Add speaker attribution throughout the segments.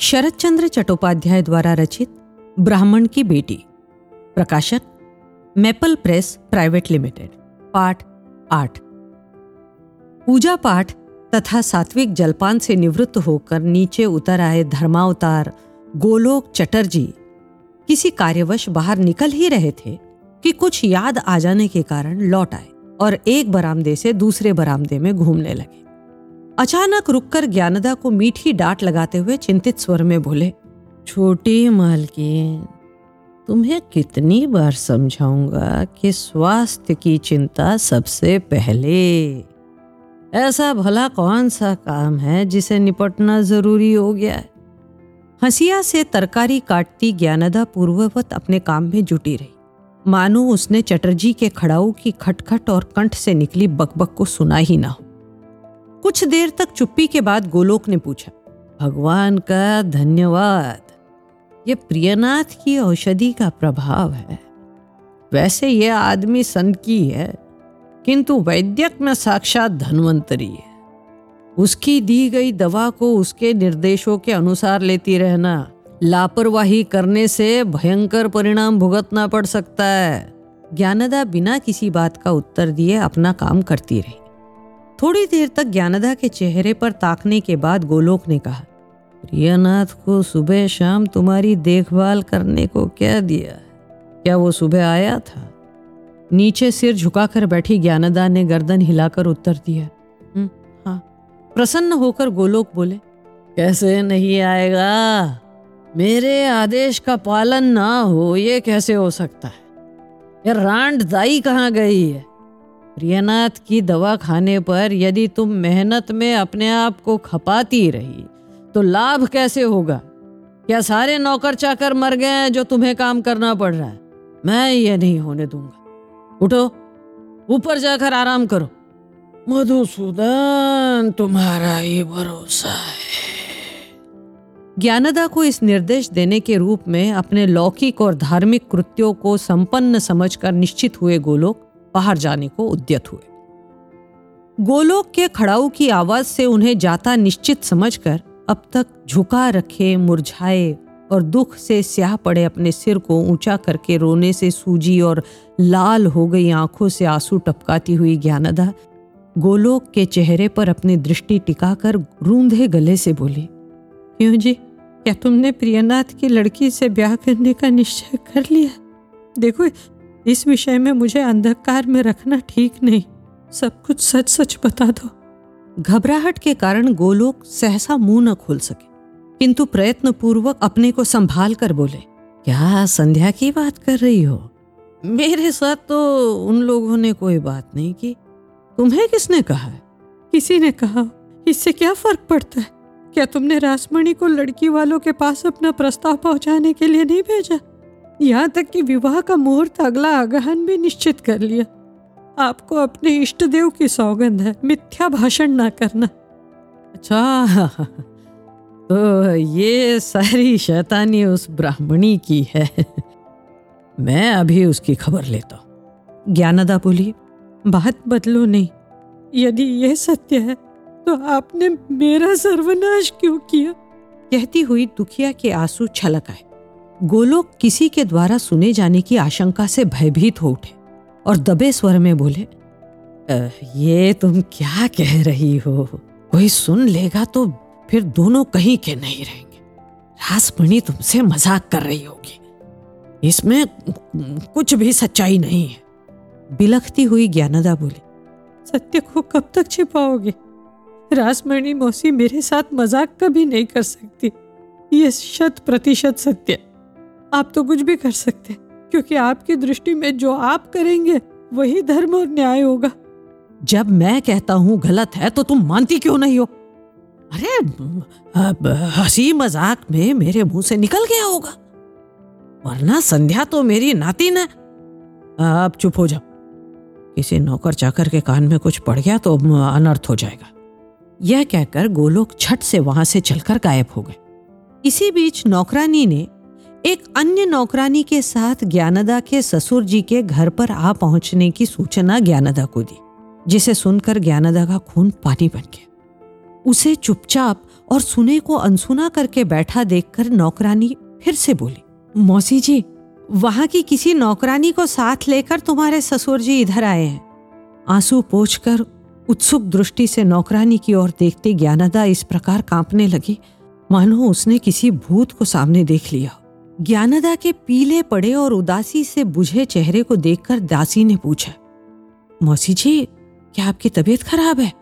Speaker 1: शरद चंद्र चट्टोपाध्याय द्वारा रचित ब्राह्मण की बेटी। प्रकाशक, मेपल प्रेस प्राइवेट लिमिटेड, पाठ आठ। पूजा पाठ तथा सात्विक जलपान से निवृत्त होकर नीचे उतर आए धर्मावतार गोलोक चटर्जी। किसी कार्यवश बाहर निकल ही रहे थे कि कुछ याद आ जाने के कारण लौट आए और एक बरामदे से दूसरे बरामदे में घूमने लगे। अचानक रुककर ज्ञानदा को मीठी डांट लगाते हुए चिंतित स्वर में बोले, छोटी मालकिन, तुम्हें कितनी बार समझाऊँगा कि स्वास्थ्य की चिंता सबसे पहले? ऐसा भला कौन सा काम है जिसे निपटना ज़रूरी हो गया है? हंसिया से तरकारी काटती ज्ञानदा पूर्ववत अपने काम में जुटी रही। मानो उसने चटर्जी के खड़ाऊ की खटखट और कंठ से निकली बकबक को सुना ही ना हो। कुछ देर तक चुप्पी के बाद गोलोक ने पूछा, भगवान का धन्यवाद। ये प्रियनाथ की औषधि का प्रभाव है। वैसे ये आदमी सन की है, किंतु वैद्यक में साक्षात धनवंतरी है। उसकी दी गई दवा को उसके निर्देशों के अनुसार लेती रहना, लापरवाही करने से भयंकर परिणाम भुगतना पड़ सकता है। ज्ञानदा बिना किसी बात का उत्तर दिए अपना काम करती रही। थोड़ी देर तक ज्ञानदा के चेहरे पर ताकने के बाद गोलोक ने कहा प्रियनाथ को सुबह शाम तुम्हारी देखभाल करने को क्या दिया क्या वो सुबह आया था? नीचे सिर झुकाकर बैठी ज्ञानदा ने गर्दन हिलाकर उत्तर दिया हम्म, हाँ। प्रसन्न होकर गोलोक बोले कैसे नहीं आएगा? मेरे आदेश का पालन ना हो ये कैसे हो सकता है? ये रांड दाई कहाँ गई है? प्रियनाथ की दवा खाने पर यदि तुम मेहनत में अपने आप को खपाती रही तो लाभ कैसे होगा? क्या सारे नौकर चाकर मर गए हैं जो तुम्हें काम करना पड़ रहा है? मैं ये नहीं होने दूँगा। उठो, ऊपर जाकर आराम करो। मधुसूदन, तुम्हारा ही भरोसा है। ज्ञानदा को इस निर्देश देने के रूप में अपने लौकिक और धार्मिक कृत्यों को संपन्न समझकर निश्चित हुए गोलोक बाहर जाने को उद्यत हुए। गोलोक के खड़ाऊ की आवाज़ से उन्हें जाता निश्चित समझकर अब तक झुका रखे, मुरझाए और दुख से स्याह पड़े अपने सिर को ऊँचा करके रोने से सूजी और लाल हो गई आँखों से आँसू टपकाती हुई ज्ञानदा गोलोक के चेहरे पर अपनी दृष्टि टिकाकर रूंधे गले से बोली, क्यों जी? क्या तुमने प्रियनाथ की लड़की से ब्याह करने का निश्चय कर लिया? देखो इस विषय में मुझे अंधकार में रखना ठीक नहीं। सब कुछ सच सच बता दो। घबराहट के कारण गोलोक सहसा मुँह न खोल सके किंतु प्रयत्न पूर्वक अपने को संभाल कर बोले क्या संध्या की बात कर रही हो? मेरे साथ तो उन लोगों ने कोई बात नहीं की। तुम्हें किसने कहा? है किसी ने कहा इससे क्या फ़र्क पड़ता है? क्या तुमने रासमणि को लड़की वालों के पास अपना प्रस्ताव पहुँचाने के लिए नहीं भेजा? यहाँ तक कि विवाह का मुहूर्त अगला आगहन भी निश्चित कर लिया। आपको अपने इष्ट देव की सौगंध है मिथ्या भाषण ना करना। अच्छा तो ये सारी शैतानी उस ब्राह्मणी की है। मैं अभी उसकी खबर लेता हूँ। ज्ञानदा बोली बात बदलो नहीं। यदि यह सत्य है तो आपने मेरा सर्वनाश क्यों किया? कहती हुई दुखिया के आँसू छलक आए। गोलोक किसी के द्वारा सुने जाने की आशंका से भयभीत हो उठे और दबे स्वर में बोले ये तुम क्या कह रही हो? कोई सुन लेगा तो फिर दोनों कहीं के नहीं रहेंगे। रासमणी तुमसे मज़ाक कर रही होगी। इसमें कुछ भी सच्चाई नहीं है। बिलखती हुई ज्ञानदा बोली, सत्य को कब तक छिपाओगे? रासमणी मौसी मेरे साथ मज़ाक कभी नहीं कर सकती। ये शत प्रतिशत सत्य आप तो कुछ भी कर सकते, क्योंकि आपकी दृष्टि में जो आप करेंगे, वही धर्म और न्याय होगा। जब मैं कहता हूँ गलत है तो तुम मानती क्यों नहीं हो? अरे हँसी मज़ाक में मेरे मुँह से निकल गया होगा। वरना संध्या तो मेरी नातिन है आप चुप हो जाओ। किसी नौकर चाकर के कान में कुछ पड़ गया तो अनर्थ हो जाएगा। यह कहकर गोलोक छठ से वहाँ से चलकर गायब हो गए। इसी बीच नौकरानी ने एक अन्य नौकरानी के साथ ज्ञानदा के ससुर जी के घर पर आ पहुँचने की सूचना ज्ञानदा को दी, जिसे सुनकर ज्ञानदा का खून पानी बन गया। उसे चुपचाप और सुने को अनसुना करके बैठा देखकर नौकरानी फिर से बोली, मौसी जी, वहाँ की किसी नौकरानी को साथ लेकर तुम्हारे ससुर जी इधर आए हैं। आँसू पोछकर उत्सुक दृष्टि से नौकरानी की ओर देखते ज्ञानदा इस प्रकार कांपने लगी। मानो उसने किसी भूत को सामने देख लिया ज्ञानदा के पीले पड़े और उदासी से बुझे चेहरे को देखकर दासी ने पूछा, मौसी जी, क्या आपकी तबीयत खराब है?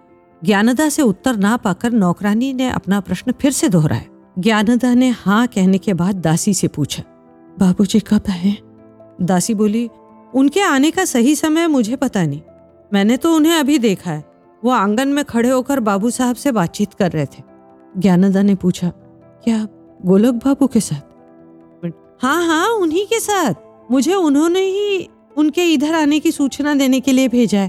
Speaker 1: ज्ञानदा से उत्तर ना पाकर नौकरानी ने अपना प्रश्न फिर से दोहराया। ज्ञानदा ने हाँ कहने के बाद दासी से पूछा, बाबूजी कब आए? दासी बोली, उनके आने का सही समय मुझे पता नहीं। मैंने तो उन्हें अभी देखा है। वो आँगन में खड़े होकर बाबू साहब से बातचीत कर रहे थे। ज्ञानदा ने पूछा, क्या गोलक बाबू के साथ? हाँ हाँ उन्हीं के साथ। मुझे उन्होंने ही उनके इधर आने की सूचना देने के लिए भेजा है।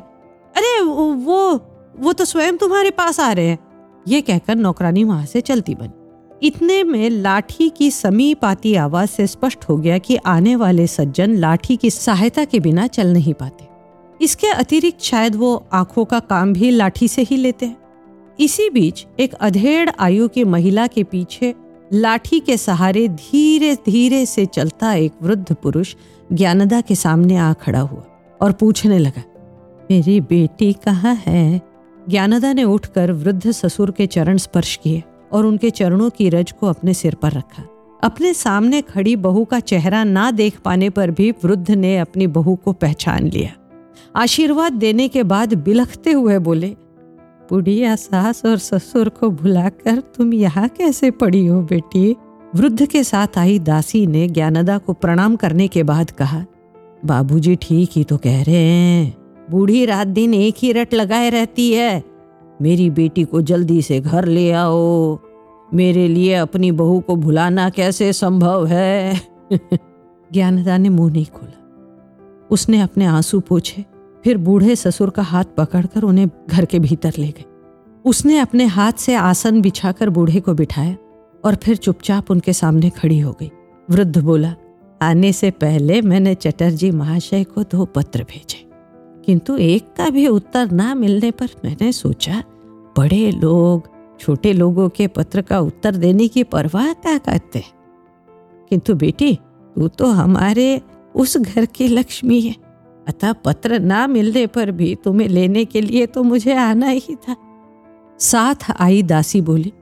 Speaker 1: अरे, वो वो तो स्वयं तुम्हारे पास आ रहे हैं। ये कहकर नौकरानी वहाँ से चलती बनी। इतने में लाठी की समीप आती आवाज़ से स्पष्ट हो गया कि आने वाले सज्जन लाठी की सहायता के बिना चल नहीं पाते। इसके अतिरिक्त शायद वो आँखों का काम भी लाठी से ही लेते हैं। इसी बीच एक अधेड़ आयु की महिला के पीछे लाठी के सहारे धीरे धीरे से चलता एक वृद्ध पुरुष ज्ञानदा के सामने आ खड़ा हुआ और पूछने लगा, मेरी बेटी कहाँ है? ज्ञानदा ने उठकर वृद्ध ससुर के चरण स्पर्श किए और उनके चरणों की रज को अपने सिर पर रखा। अपने सामने खड़ी बहू का चेहरा ना देख पाने पर भी वृद्ध ने अपनी बहू को पहचान लिया। आशीर्वाद देने के बाद बिलखते हुए बोले बुढ़िया सास और ससुर को भुलाकर तुम यहाँ कैसे पड़ी हो बेटी? वृद्ध के साथ आई दासी ने ज्ञानदा को प्रणाम करने के बाद कहा, बाबूजी ठीक ही तो कह रहे हैं। बूढ़ी रात दिन एक ही रट लगाए रहती है। मेरी बेटी को जल्दी से घर ले आओ। मेरे लिए अपनी बहू को भुलाना कैसे संभव है? ज्ञानदा ने मुँह नहीं खोला। उसने अपने आँसू पूछे। फिर बूढ़े ससुर का हाथ पकड़कर उन्हें घर के भीतर ले गए। उसने अपने हाथ से आसन बिछाकर बूढ़े को बिठाया और फिर चुपचाप उनके सामने खड़ी हो गई। वृद्ध बोला, आने से पहले मैंने चटर्जी महाशय को दो पत्र भेजे, किंतु एक का भी उत्तर ना मिलने पर मैंने सोचा, बड़े लोग, छोटे लोगों के पत्र का उत्तर देने की परवाह क्या करते किंतु बेटी, तू तो हमारे उस घर की लक्ष्मी है। अतः पत्र ना मिलने पर भी तुम्हें लेने के लिए तो मुझे आना ही था। साथ आई दासी बोली,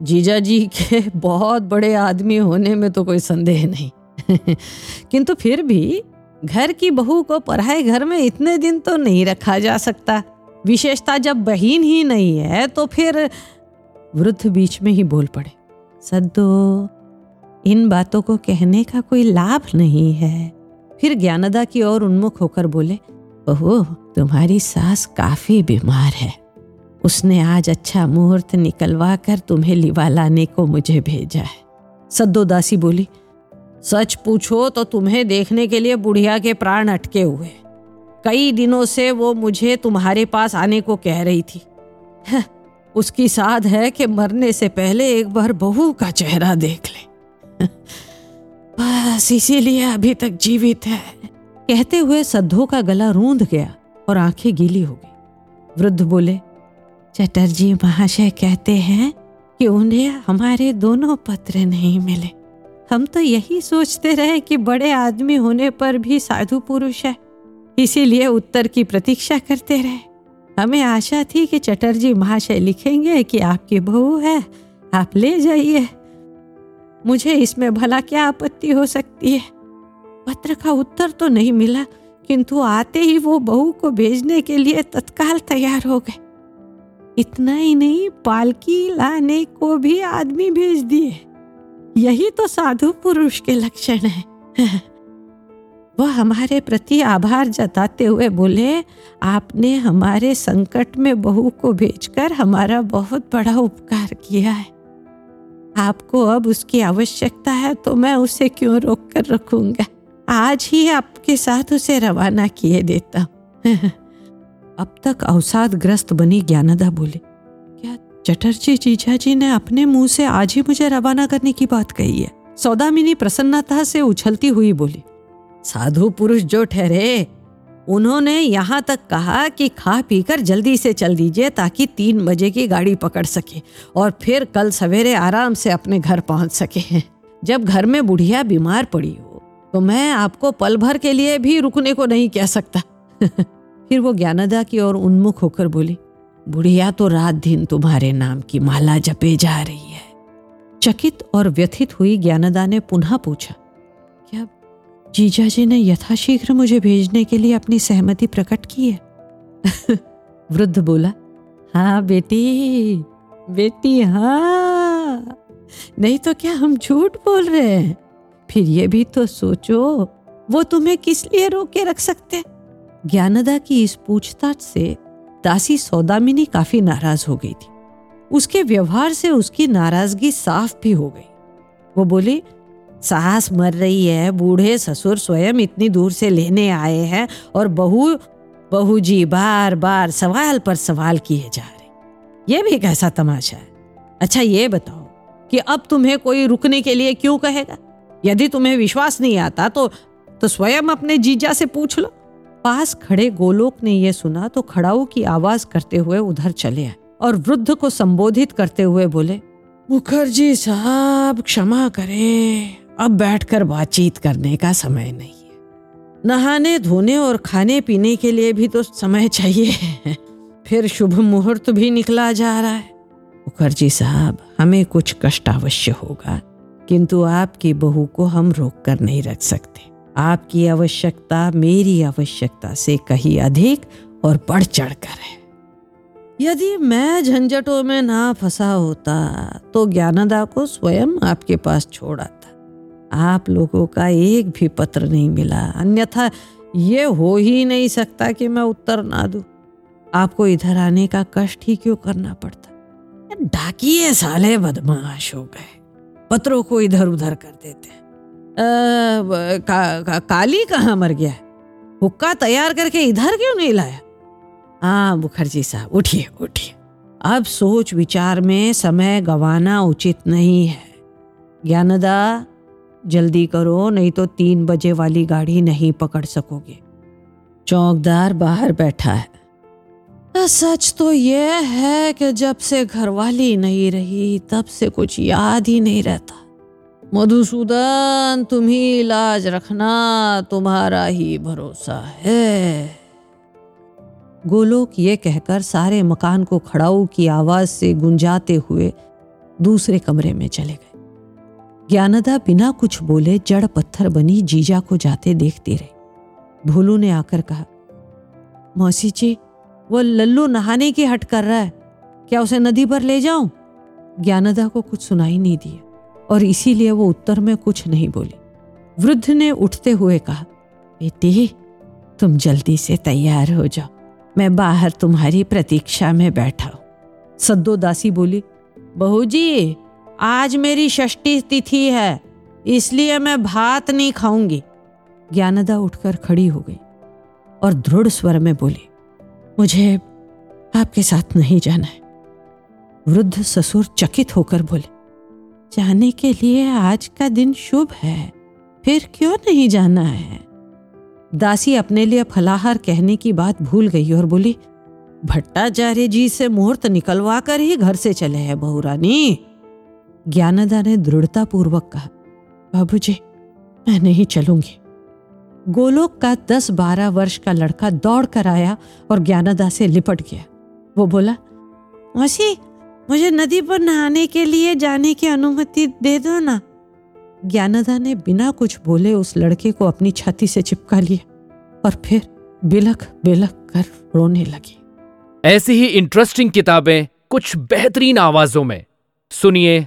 Speaker 1: जीजा जी के बहुत बड़े आदमी होने में तो कोई संदेह नहीं। किंतु फिर भी घर की बहू को पढ़ाए घर में इतने दिन तो नहीं रखा जा सकता। विशेषता जब बहन ही नहीं है तो फिर वृद्ध बीच में ही बोल पड़े, सद्दो, इन बातों को कहने का कोई लाभ नहीं है। फिर ज्ञानदा की ओर उन्मुख होकर बोले, ओहो, तुम्हारी सास काफ़ी बीमार है। उसने आज अच्छा मुहूर्त निकलवा कर तुम्हें लिवा लाने को मुझे भेजा है। सद्दो दासी बोली, सच पूछो तो तुम्हें देखने के लिए बुढ़िया के प्राण अटके हुए। कई दिनों से वो मुझे तुम्हारे पास आने को कह रही थी। उसकी साध है कि मरने से पहले एक बार बहू का चेहरा देख ले। बस इसीलिए अभी तक जीवित है। कहते हुए सद्धो का गला रूंध गया और आँखें गीली हो गई। वृद्ध बोले, चटर्जी महाशय कहते हैं कि उन्हें हमारे दोनों पत्र नहीं मिले। हम तो यही सोचते रहे कि बड़े आदमी होने पर भी साधु पुरुष है। इसीलिए उत्तर की प्रतीक्षा करते रहे। हमें आशा थी कि चटर्जी महाशय लिखेंगे कि आपकी बहू है। आप ले जाइए। मुझे इसमें भला क्या आपत्ति हो सकती है। पत्र का उत्तर तो नहीं मिला, किंतु आते ही वो बहू को भेजने के लिए तत्काल तैयार हो गए। इतना ही नहीं, पालकी लाने को भी आदमी भेज दिए। यही तो साधु पुरुष के लक्षण है। वह हमारे प्रति आभार जताते हुए बोले, आपने हमारे संकट में बहू को भेजकर हमारा बहुत बड़ा उपकार किया है। आपको अब उसकी आवश्यकता है तो मैं उसे क्यों रोक कर रखूँगा? आज ही आपके साथ उसे रवाना किए देता अब तक अवसाद ग्रस्त बनी ज्ञानदा बोली, क्या चटर्जी जीजा जी ने अपने मुँह से आज ही मुझे रवाना करने की बात कही है? सौदामिनी प्रसन्नता से उछलती हुई बोली, साधु पुरुष जो ठहरे उन्होंने यहाँ तक कहा कि खा पी कर जल्दी से चल दीजिए ताकि तीन बजे की गाड़ी पकड़ सके और फिर कल सवेरे आराम से अपने घर पहुँच सके। जब घर में बुढ़िया बीमार पड़ी हो तो मैं आपको पल भर के लिए भी रुकने को नहीं कह सकता। फिर वो ज्ञानदा की ओर उन्मुख होकर बोली, बुढ़िया तो रात दिन तुम्हारे नाम की माला जपे जा रही है। चकित और व्यथित हुई ज्ञानदा ने पुनः पूछा, क्या जीजा जी ने यथाशीघ्र मुझे भेजने के लिए अपनी सहमति प्रकट की है। वृद्ध बोला हाँ बेटी बेटी हाँ। नहीं तो क्या हम झूठ बोल रहे हैं? फिर ये भी तो सोचो, वो तुम्हें किस लिए रोक रख सकते? ज्ञानदा की इस पूछताछ से दासी सौदामिनी काफ़ी नाराज़ हो गई थी। उसके व्यवहार से उसकी नाराज़गी साफ़ भी हो गई। वो बोली सास मर रही है, बूढ़े ससुर स्वयं इतनी दूर से लेने आए हैं और बहू बहू जी बार बार सवाल पर सवाल किए जा रहे ये भी कैसा तमाशा है। अच्छा ये बताओ कि अब तुम्हें कोई रुकने के लिए क्यों कहेगा? यदि तुम्हें विश्वास नहीं आता तो तो स्वयं अपने जीजा से पूछ लो। पास खड़े गोलोक ने यह सुना तो खड़ाऊ की आवाज़ करते हुए उधर चले आए और वृद्ध को संबोधित करते हुए बोले, मुखर्जी साहब, क्षमा करें। अब बैठकर बातचीत करने का समय नहीं है। नहाने, धोने और खाने पीने के लिए भी तो समय चाहिए। फिर शुभ मुहूर्त भी निकला जा रहा है। मुखर्जी साहब, हमें कुछ कष्ट अवश्य होगा, किंतु आपकी बहू को हम रोक कर नहीं रख सकते। आपकी आवश्यकता, मेरी आवश्यकता से कहीं अधिक और बढ़ चढ़ कर है। यदि मैं झंझटों में ना फंसा होता तो ज्ञानदा को स्वयं आपके पास छोड़ आप लोगों का एक भी पत्र नहीं मिला। अन्यथा ये हो ही नहीं सकता कि मैं उत्तर ना दूँ। आपको इधर आने का कष्ट ही क्यों करना पड़ता? डाकिए साले बदमाश हो गए। पत्रों को इधर उधर कर देते का, का, काली कहाँ मर गया? हुक्का तैयार करके इधर क्यों नहीं लाया? हाँ मुखर्जी साहब उठिए उठिए। अब सोच विचार में समय गवाना उचित नहीं है। ज्ञानदा जल्दी करो, नहीं तो तीन बजे वाली गाड़ी नहीं पकड़ सकोगे। चौकदार बाहर बैठा है। सच तो यह है कि जब से घरवाली नहीं रही, तब से कुछ याद ही नहीं रहता। मधुसूदन, तुम ही इलाज रखना, तुम्हारा ही भरोसा है। गोलोक ये कहकर सारे मकान को खड़ाऊ की आवाज़ से गुंजाते हुए दूसरे कमरे में चले गए। ज्ञानदा बिना कुछ बोले जड़ पत्थर बनी जीजा को जाते देखते रहे। भोलू ने आकर कहा, मौसी जी, वो लल्लू नहाने की हट कर रहा है। क्या उसे नदी पर ले जाऊँ? ज्ञानदा को कुछ सुनाई नहीं दिया और इसीलिए वो उत्तर में कुछ नहीं बोली। वृद्ध ने उठते हुए कहा, बेटी, तुम जल्दी से तैयार हो जाओ। मैं बाहर तुम्हारी प्रतीक्षा में बैठा हूँ। सद्दो दासी बोली, बहू जी आज मेरी षष्ठी तिथि है, इसलिए मैं भात नहीं खाऊँगी। ज्ञानदा उठकर खड़ी हो गई और दृढ़ स्वर में बोली, मुझे आपके साथ नहीं जाना है। वृद्ध ससुर चकित होकर बोले, जाने के लिए आज का दिन शुभ है, फिर क्यों नहीं जाना है? दासी अपने लिए फलाहार कहने की बात भूल गई और बोली, भट्टाचार्य जी से मुहूर्त निकलवा कर ही घर से चले हैं बहुरानी ज्ञानदा ने दृढ़ता पूर्वक कहा बाबू जी मैं नहीं चलूँगी। गोलोक का दस बारह वर्ष का लड़का दौड़ कर आया और ज्ञानदा से लिपट गया। वो बोला, मौसी, मुझे नदी पर नहाने के लिए जाने की अनुमति दे दो ना। ज्ञानदा ने बिना कुछ बोले उस लड़के को अपनी छाती से चिपका लिया और फिर बिलख बिलख कर रोने लगी।
Speaker 2: ऐसी ही इंटरेस्टिंग किताबें कुछ बेहतरीन आवाजों में। सुनिए